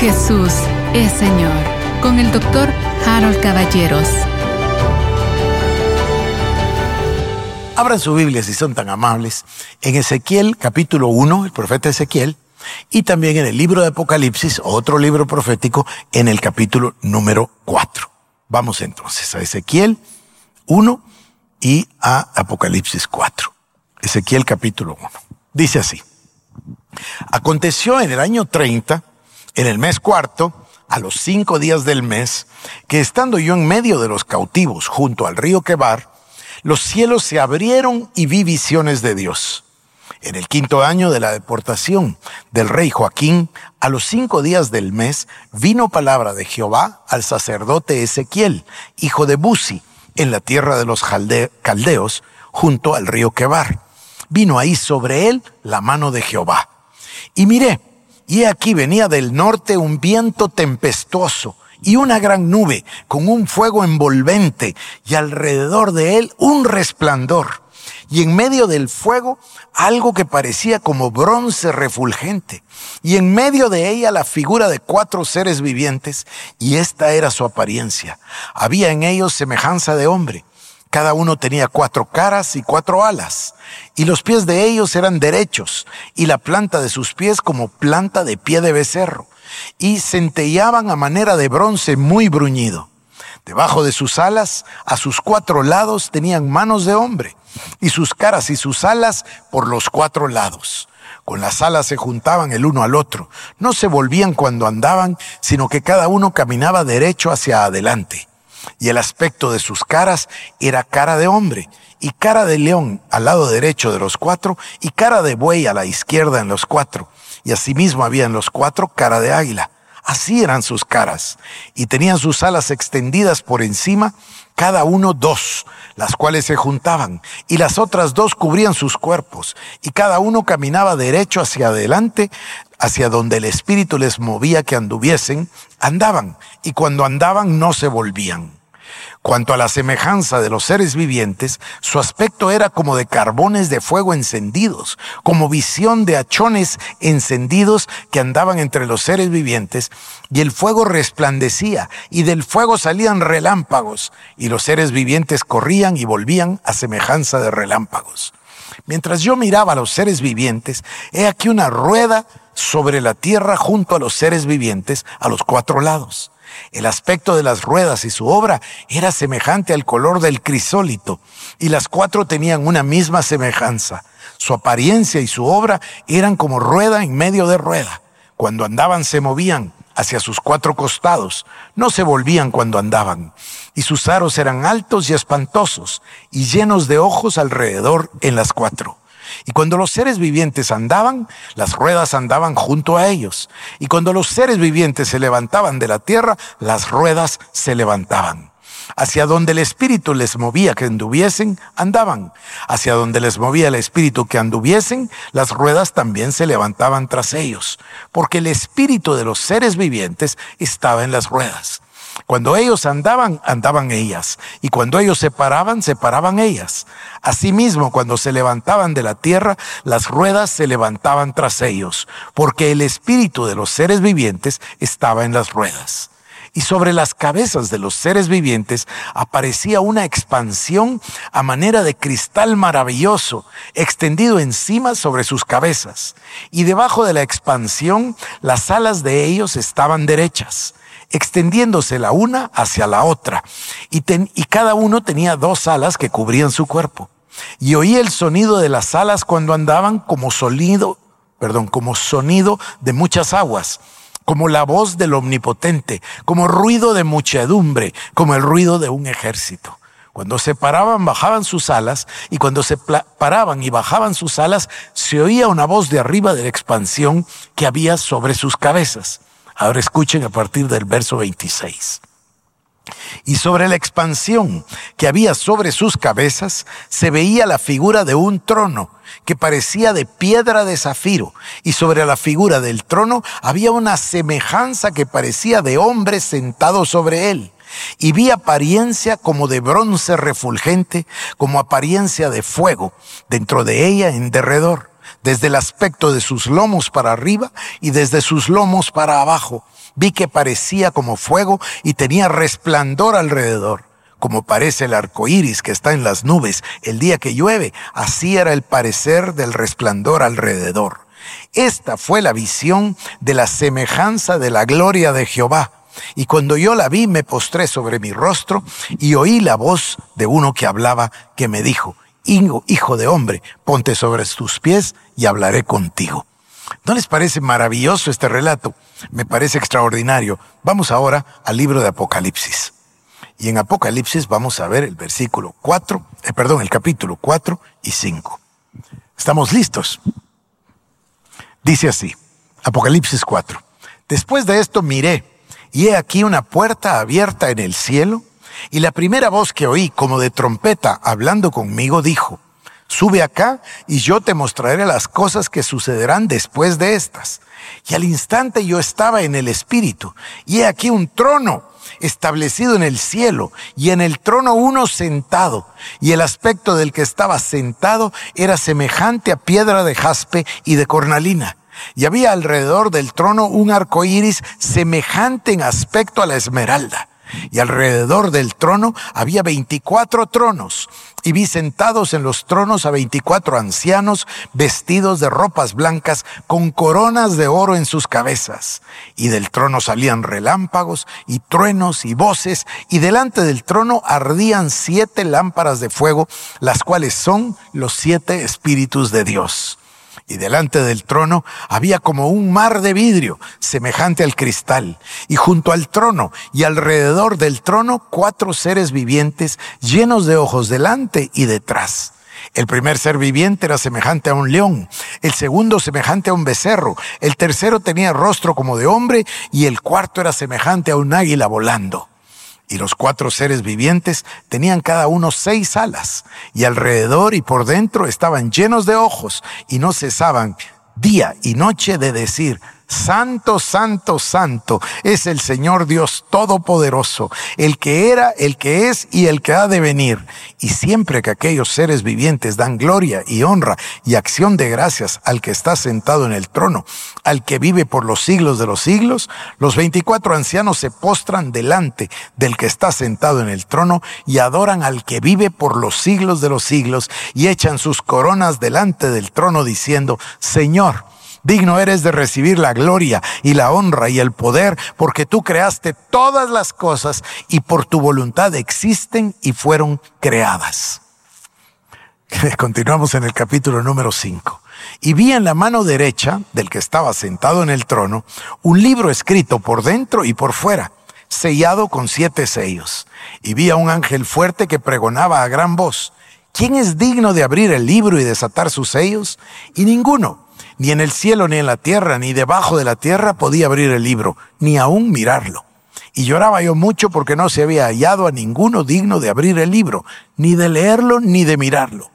Jesús es Señor con el doctor Harold Caballeros. Abran su Biblia si son tan amables en Ezequiel capítulo 1, el profeta Ezequiel, y también en el libro de Apocalipsis, otro libro profético, en el capítulo número 4. Vamos entonces a Ezequiel 1 y a Apocalipsis 4. Ezequiel capítulo 1. Dice así. Aconteció en el año 30, en el mes cuarto, a los cinco días del mes, que estando yo en medio de los cautivos junto al río Quebar, los cielos se abrieron y vi visiones de Dios. En el quinto año de la deportación del rey Joaquín, a los cinco días del mes, vino palabra de Jehová al sacerdote Ezequiel, hijo de Buzi, en la tierra de los caldeos, junto al río Quebar. Vino ahí sobre él la mano de Jehová. Y miré, y aquí venía del norte un viento tempestuoso y una gran nube con un fuego envolvente y alrededor de él un resplandor. Y en medio del fuego algo que parecía como bronce refulgente. Y en medio de ella la figura de cuatro seres vivientes, y esta era su apariencia. Había en ellos semejanza de hombre cada uno tenía cuatro caras y cuatro alas, y los pies de ellos eran derechos, y la planta de sus pies como planta de pie de becerro, y centellaban a manera de bronce muy bruñido. Debajo de sus alas, a sus cuatro lados, tenían manos de hombre, y sus caras y sus alas por los cuatro lados. Con las alas se juntaban el uno al otro, no se volvían cuando andaban, sino que cada uno caminaba derecho hacia adelante y el aspecto de sus caras era cara de hombre, y cara de león al lado derecho de los cuatro, y cara de buey a la izquierda en los cuatro, y asimismo había en los cuatro cara de águila. Así eran sus caras, y tenían sus alas extendidas por encima, cada uno dos, las cuales se juntaban, y las otras dos cubrían sus cuerpos, y cada uno caminaba derecho hacia adelante, hacia donde el Espíritu les movía que anduviesen, andaban, y cuando andaban no se volvían. Cuanto a la semejanza de los seres vivientes, su aspecto era como de carbones de fuego encendidos, como visión de hachones encendidos que andaban entre los seres vivientes, y el fuego resplandecía, y del fuego salían relámpagos, y los seres vivientes corrían y volvían a semejanza de relámpagos. Mientras yo miraba a los seres vivientes, he aquí una rueda sobre la tierra junto a los seres vivientes a los cuatro lados. El aspecto de las ruedas y su obra era semejante al color del crisólito, y las cuatro tenían una misma semejanza. Su apariencia y su obra eran como rueda en medio de rueda. Cuando andaban se movían hacia sus cuatro costados, no se volvían cuando andaban, y sus aros eran altos y espantosos, y llenos de ojos alrededor en las cuatro. Y cuando los seres vivientes andaban, las ruedas andaban junto a ellos. Y cuando los seres vivientes se levantaban de la tierra, las ruedas se levantaban. Hacia donde el Espíritu les movía que anduviesen, andaban. Hacia donde les movía el Espíritu que anduviesen, las ruedas también se levantaban tras ellos. Porque el Espíritu de los seres vivientes estaba en las ruedas. Cuando ellos andaban, andaban ellas, y cuando ellos se paraban, se paraban ellas. Asimismo, cuando se levantaban de la tierra, las ruedas se levantaban tras ellos, porque el espíritu de los seres vivientes estaba en las ruedas. Y sobre las cabezas de los seres vivientes aparecía una expansión a manera de cristal maravilloso, extendido encima sobre sus cabezas. Y debajo de la expansión, las alas de ellos estaban derechas extendiéndose la una hacia la otra, y, y cada uno tenía dos alas que cubrían su cuerpo. Y oí el sonido de las alas cuando andaban como sonido, perdón, como sonido de muchas aguas, como la voz del omnipotente, como ruido de muchedumbre, como el ruido de un ejército. Cuando se paraban, bajaban sus alas, y cuando se paraban y bajaban sus alas, se oía una voz de arriba de la expansión que había sobre sus cabezas. Ahora escuchen a partir del verso 26. Y sobre la expansión que había sobre sus cabezas se veía la figura de un trono que parecía de piedra de zafiro, y sobre la figura del trono había una semejanza que parecía de hombre sentado sobre él. Y vi apariencia como de bronce refulgente, como apariencia de fuego, dentro de ella en derredor desde el aspecto de sus lomos para arriba y desde sus lomos para abajo. Vi que parecía como fuego y tenía resplandor alrededor, como parece el arco iris que está en las nubes el día que llueve, así era el parecer del resplandor alrededor. Esta fue la visión de la semejanza de la gloria de Jehová. Y cuando yo la vi, me postré sobre mi rostro y oí la voz de uno que hablaba, que me dijo, Hijo de hombre, ponte sobre tus pies y hablaré contigo. ¿No les parece maravilloso este relato? Me parece extraordinario. Vamos ahora al libro de Apocalipsis. Y en Apocalipsis vamos a ver el versículo 4, eh, perdón, el capítulo 4 y 5. ¿Estamos listos? Dice así, Apocalipsis 4. Después de esto miré, y he aquí una puerta abierta en el cielo, y la primera voz que oí como de trompeta hablando conmigo dijo, Sube acá y yo te mostraré las cosas que sucederán después de estas. Y al instante yo estaba en el Espíritu, y he aquí un trono establecido en el cielo, y en el trono uno sentado, y el aspecto del que estaba sentado era semejante a piedra de jaspe y de cornalina. Y había alrededor del trono un arco iris semejante en aspecto a la esmeralda y alrededor del trono había veinticuatro tronos, y vi sentados en los tronos a veinticuatro ancianos vestidos de ropas blancas con coronas de oro en sus cabezas. Y del trono salían relámpagos y truenos y voces, y delante del trono ardían siete lámparas de fuego, las cuales son los siete espíritus de Dios y delante del trono había como un mar de vidrio semejante al cristal, y junto al trono y alrededor del trono cuatro seres vivientes llenos de ojos delante y detrás. El primer ser viviente era semejante a un león, el segundo semejante a un becerro, el tercero tenía rostro como de hombre y el cuarto era semejante a un águila volando. Y los cuatro seres vivientes tenían cada uno seis alas, y alrededor y por dentro estaban llenos de ojos, y no cesaban día y noche de decir, Santo, santo, santo es el Señor Dios Todopoderoso, el que era, el que es y el que ha de venir. Y siempre que aquellos seres vivientes dan gloria y honra y acción de gracias al que está sentado en el trono, al que vive por los siglos de los siglos, los veinticuatro ancianos se postran delante del que está sentado en el trono y adoran al que vive por los siglos de los siglos y echan sus coronas delante del trono diciendo, Señor, Digno eres de recibir la gloria y la honra y el poder, porque tú creaste todas las cosas y por tu voluntad existen y fueron creadas. Continuamos en el capítulo número 5. Y vi en la mano derecha del que estaba sentado en el trono un libro escrito por dentro y por fuera, sellado con siete sellos. Y vi a un ángel fuerte que pregonaba a gran voz, ¿quién es digno de abrir el libro y desatar sus sellos? Y ninguno ni en el cielo, ni en la tierra, ni debajo de la tierra podía abrir el libro, ni aún mirarlo. Y lloraba yo mucho porque no se había hallado a ninguno digno de abrir el libro, ni de leerlo, ni de mirarlo.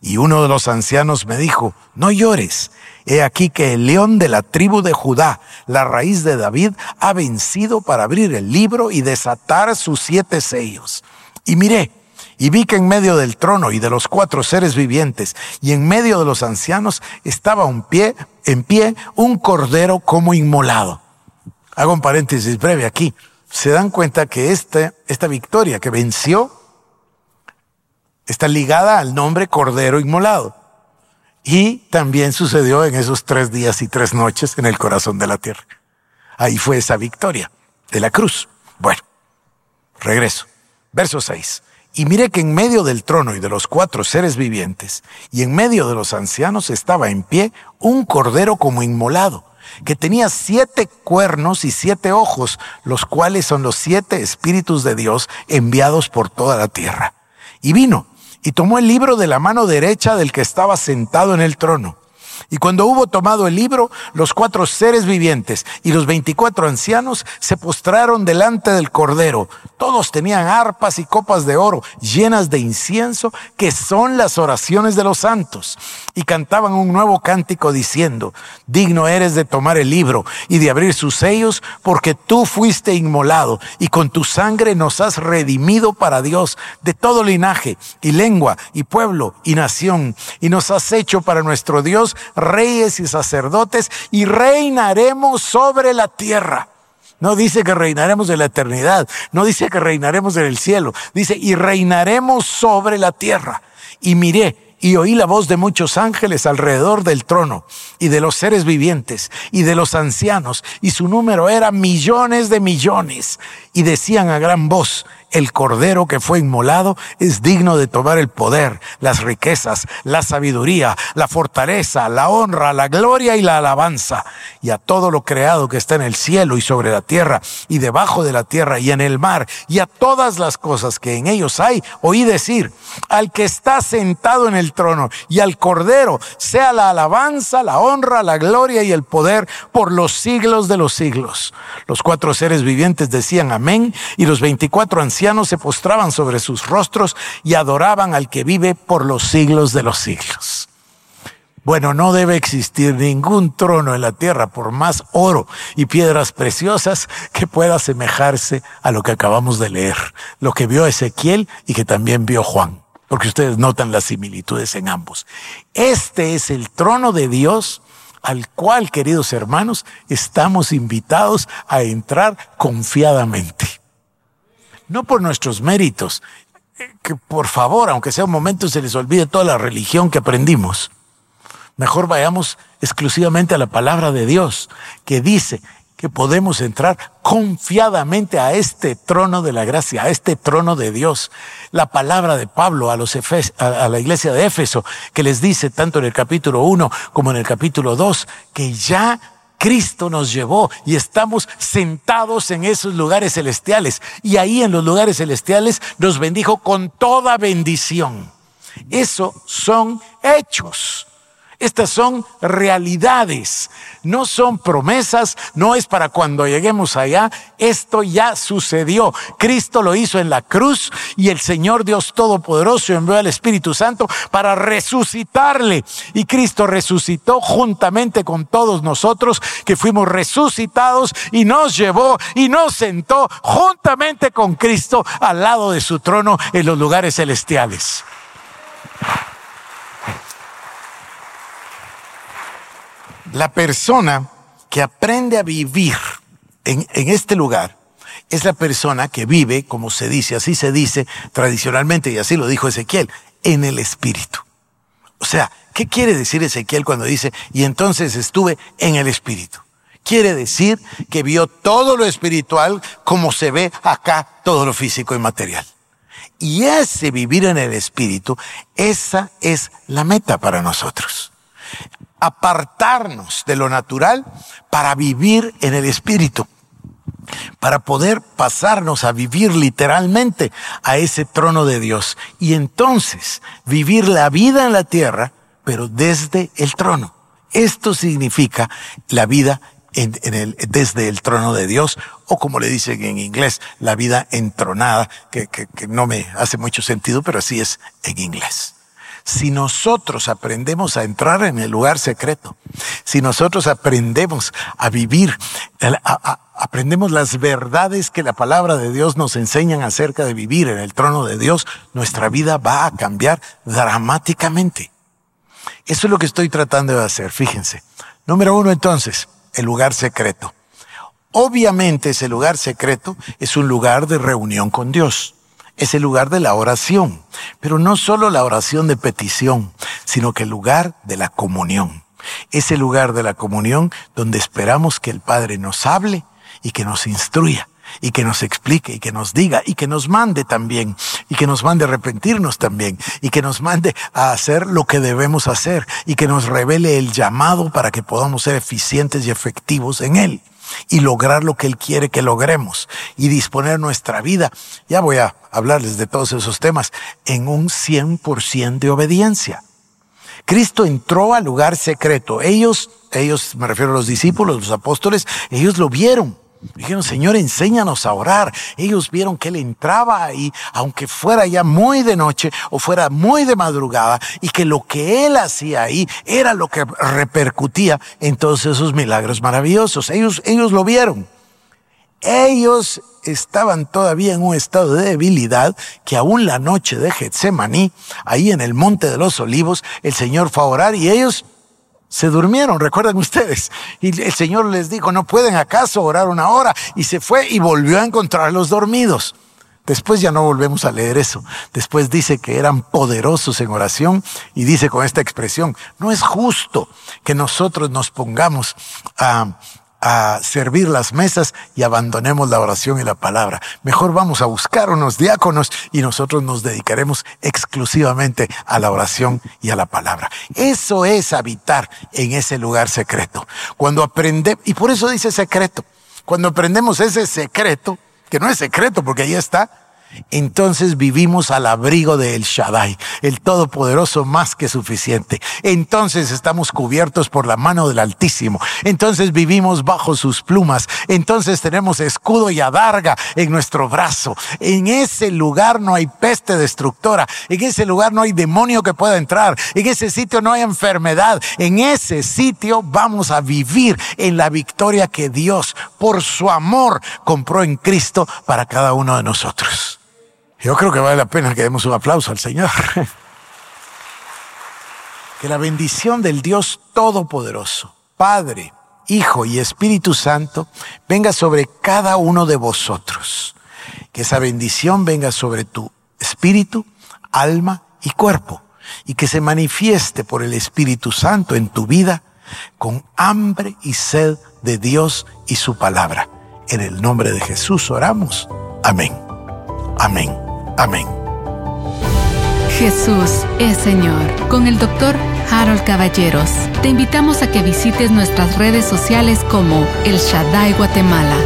Y uno de los ancianos me dijo, no llores, he aquí que el león de la tribu de Judá, la raíz de David, ha vencido para abrir el libro y desatar sus siete sellos. Y miré, y vi que en medio del trono y de los cuatro seres vivientes y en medio de los ancianos estaba un pie, en pie un cordero como inmolado. Hago un paréntesis breve aquí. Se dan cuenta que esta, esta victoria que venció está ligada al nombre Cordero Inmolado. Y también sucedió en esos tres días y tres noches en el corazón de la tierra. Ahí fue esa victoria de la cruz. Bueno, regreso. Verso 6. Y mire que en medio del trono y de los cuatro seres vivientes, y en medio de los ancianos estaba en pie un cordero como inmolado, que tenía siete cuernos y siete ojos, los cuales son los siete espíritus de Dios enviados por toda la tierra. Y vino y tomó el libro de la mano derecha del que estaba sentado en el trono. Y cuando hubo tomado el libro, los cuatro seres vivientes y los veinticuatro ancianos se postraron delante del Cordero. Todos tenían arpas y copas de oro llenas de incienso, que son las oraciones de los santos. Y cantaban un nuevo cántico diciendo, digno eres de tomar el libro y de abrir sus sellos, porque tú fuiste inmolado y con tu sangre nos has redimido para Dios de todo linaje y lengua y pueblo y nación. Y nos has hecho para nuestro Dios reyes y sacerdotes y reinaremos sobre la tierra. No dice que reinaremos de la eternidad, no dice que reinaremos en el cielo, dice y reinaremos sobre la tierra. Y miré y oí la voz de muchos ángeles alrededor del trono y de los seres vivientes y de los ancianos, y su número era millones de millones, y decían a gran voz, el cordero que fue inmolado es digno de tomar el poder, las riquezas, la sabiduría, la fortaleza, la honra, la gloria y la alabanza. Y a todo lo creado que está en el cielo y sobre la tierra y debajo de la tierra y en el mar y a todas las cosas que en ellos hay, oí decir, al que está sentado en el trono y al cordero sea la alabanza, la honra, la gloria y el poder por los siglos de los siglos. Los cuatro seres vivientes decían amén y los veinticuatro ancianos ancianos se postraban sobre sus rostros y adoraban al que vive por los siglos de los siglos. Bueno, no debe existir ningún trono en la tierra, por más oro y piedras preciosas, que pueda asemejarse a lo que acabamos de leer, lo que vio Ezequiel y que también vio Juan, porque ustedes notan las similitudes en ambos. Este es el trono de Dios al cual, queridos hermanos, estamos invitados a entrar confiadamente no por nuestros méritos, que por favor, aunque sea un momento, se les olvide toda la religión que aprendimos. Mejor vayamos exclusivamente a la palabra de Dios, que dice que podemos entrar confiadamente a este trono de la gracia, a este trono de Dios. La palabra de Pablo a, la iglesia de Éfeso, que les dice tanto en el capítulo 1 como en el capítulo 2, que ya Cristo nos llevó y estamos sentados en esos lugares celestiales. Y ahí en los lugares celestiales nos bendijo con toda bendición. Eso son hechos. Estas son realidades, no son promesas, no es para cuando lleguemos allá, esto ya sucedió. Cristo lo hizo en la cruz y el Señor Dios Todopoderoso envió al Espíritu Santo para resucitarle. Y Cristo resucitó juntamente con todos nosotros que fuimos resucitados y nos llevó y nos sentó juntamente con Cristo al lado de su trono en los lugares celestiales. La persona que aprende a vivir en, este lugar es la persona que vive, como se dice, así se dice tradicionalmente, y así lo dijo Ezequiel, en el Espíritu. O sea, ¿qué quiere decir Ezequiel cuando dice, y entonces estuve en el Espíritu? Quiere decir que vio todo lo espiritual como se ve acá todo lo físico y material. Y ese vivir en el Espíritu, esa es la meta para nosotros apartarnos de lo natural para vivir en el Espíritu, para poder pasarnos a vivir literalmente a ese trono de Dios y entonces vivir la vida en la tierra, pero desde el trono. Esto significa la vida en, el, desde el trono de Dios, o como le dicen en inglés, la vida entronada, que, que no me hace mucho sentido, pero así es en inglés si nosotros aprendemos a entrar en el lugar secreto, si nosotros aprendemos a vivir, aprendemos las verdades que la palabra de Dios nos enseñan acerca de vivir en el trono de Dios, nuestra vida va a cambiar dramáticamente. Eso es lo que estoy tratando de hacer, fíjense. Número uno, entonces, el lugar secreto. Obviamente ese lugar secreto es un lugar de reunión con Dios es el lugar de la oración, pero no solo la oración de petición, sino que el lugar de la comunión. Es el lugar de la comunión donde esperamos que el Padre nos hable y que nos instruya y que nos explique y que nos diga y que nos mande también y que nos mande a arrepentirnos también y que nos mande a hacer lo que debemos hacer y que nos revele el llamado para que podamos ser eficientes y efectivos en él y lograr lo que Él quiere que logremos y disponer nuestra vida, ya voy a hablarles de todos esos temas, en un 100% de obediencia. Cristo entró al lugar secreto. Ellos, ellos, me refiero a los discípulos, los apóstoles, ellos lo vieron. Dijeron, Señor, enséñanos a orar. Ellos vieron que Él entraba ahí, aunque fuera ya muy de noche o fuera muy de madrugada, y que lo que Él hacía ahí era lo que repercutía en todos esos milagros maravillosos. Ellos, ellos lo vieron. Ellos estaban todavía en un estado de debilidad que aún la noche de Getsemaní, ahí en el monte de los olivos, el Señor fue a orar y ellos Se durmieron, recuerdan ustedes. Y el Señor les dijo, ¿no pueden acaso orar una hora? Y se fue y volvió a encontrarlos dormidos. Después ya no volvemos a leer eso. Después dice que eran poderosos en oración y dice con esta expresión, no es justo que nosotros nos pongamos a, a servir las mesas y abandonemos la oración y la palabra. Mejor vamos a buscar unos diáconos y nosotros nos dedicaremos exclusivamente a la oración y a la palabra. Eso es habitar en ese lugar secreto. Cuando aprendemos, y por eso dice secreto, cuando aprendemos ese secreto, que no es secreto porque ahí está, entonces vivimos al abrigo de El Shaddai, el Todopoderoso más que suficiente. Entonces estamos cubiertos por la mano del Altísimo. Entonces vivimos bajo sus plumas. Entonces tenemos escudo y adarga en nuestro brazo. En ese lugar no hay peste destructora. En ese lugar no hay demonio que pueda entrar. En ese sitio no hay enfermedad. En ese sitio vamos a vivir en la victoria que Dios, por su amor, compró en Cristo para cada uno de nosotros. Yo creo que vale la pena que demos un aplauso al Señor. que la bendición del Dios Todopoderoso, Padre, Hijo y Espíritu Santo, venga sobre cada uno de vosotros. Que esa bendición venga sobre tu espíritu, alma y cuerpo. Y que se manifieste por el Espíritu Santo en tu vida con hambre y sed de Dios y su palabra. En el nombre de Jesús oramos. Amén. Amén. Amén. Jesús es Señor. Con el doctor Harold Caballeros. Te invitamos a que visites nuestras redes sociales como El Shaddai Guatemala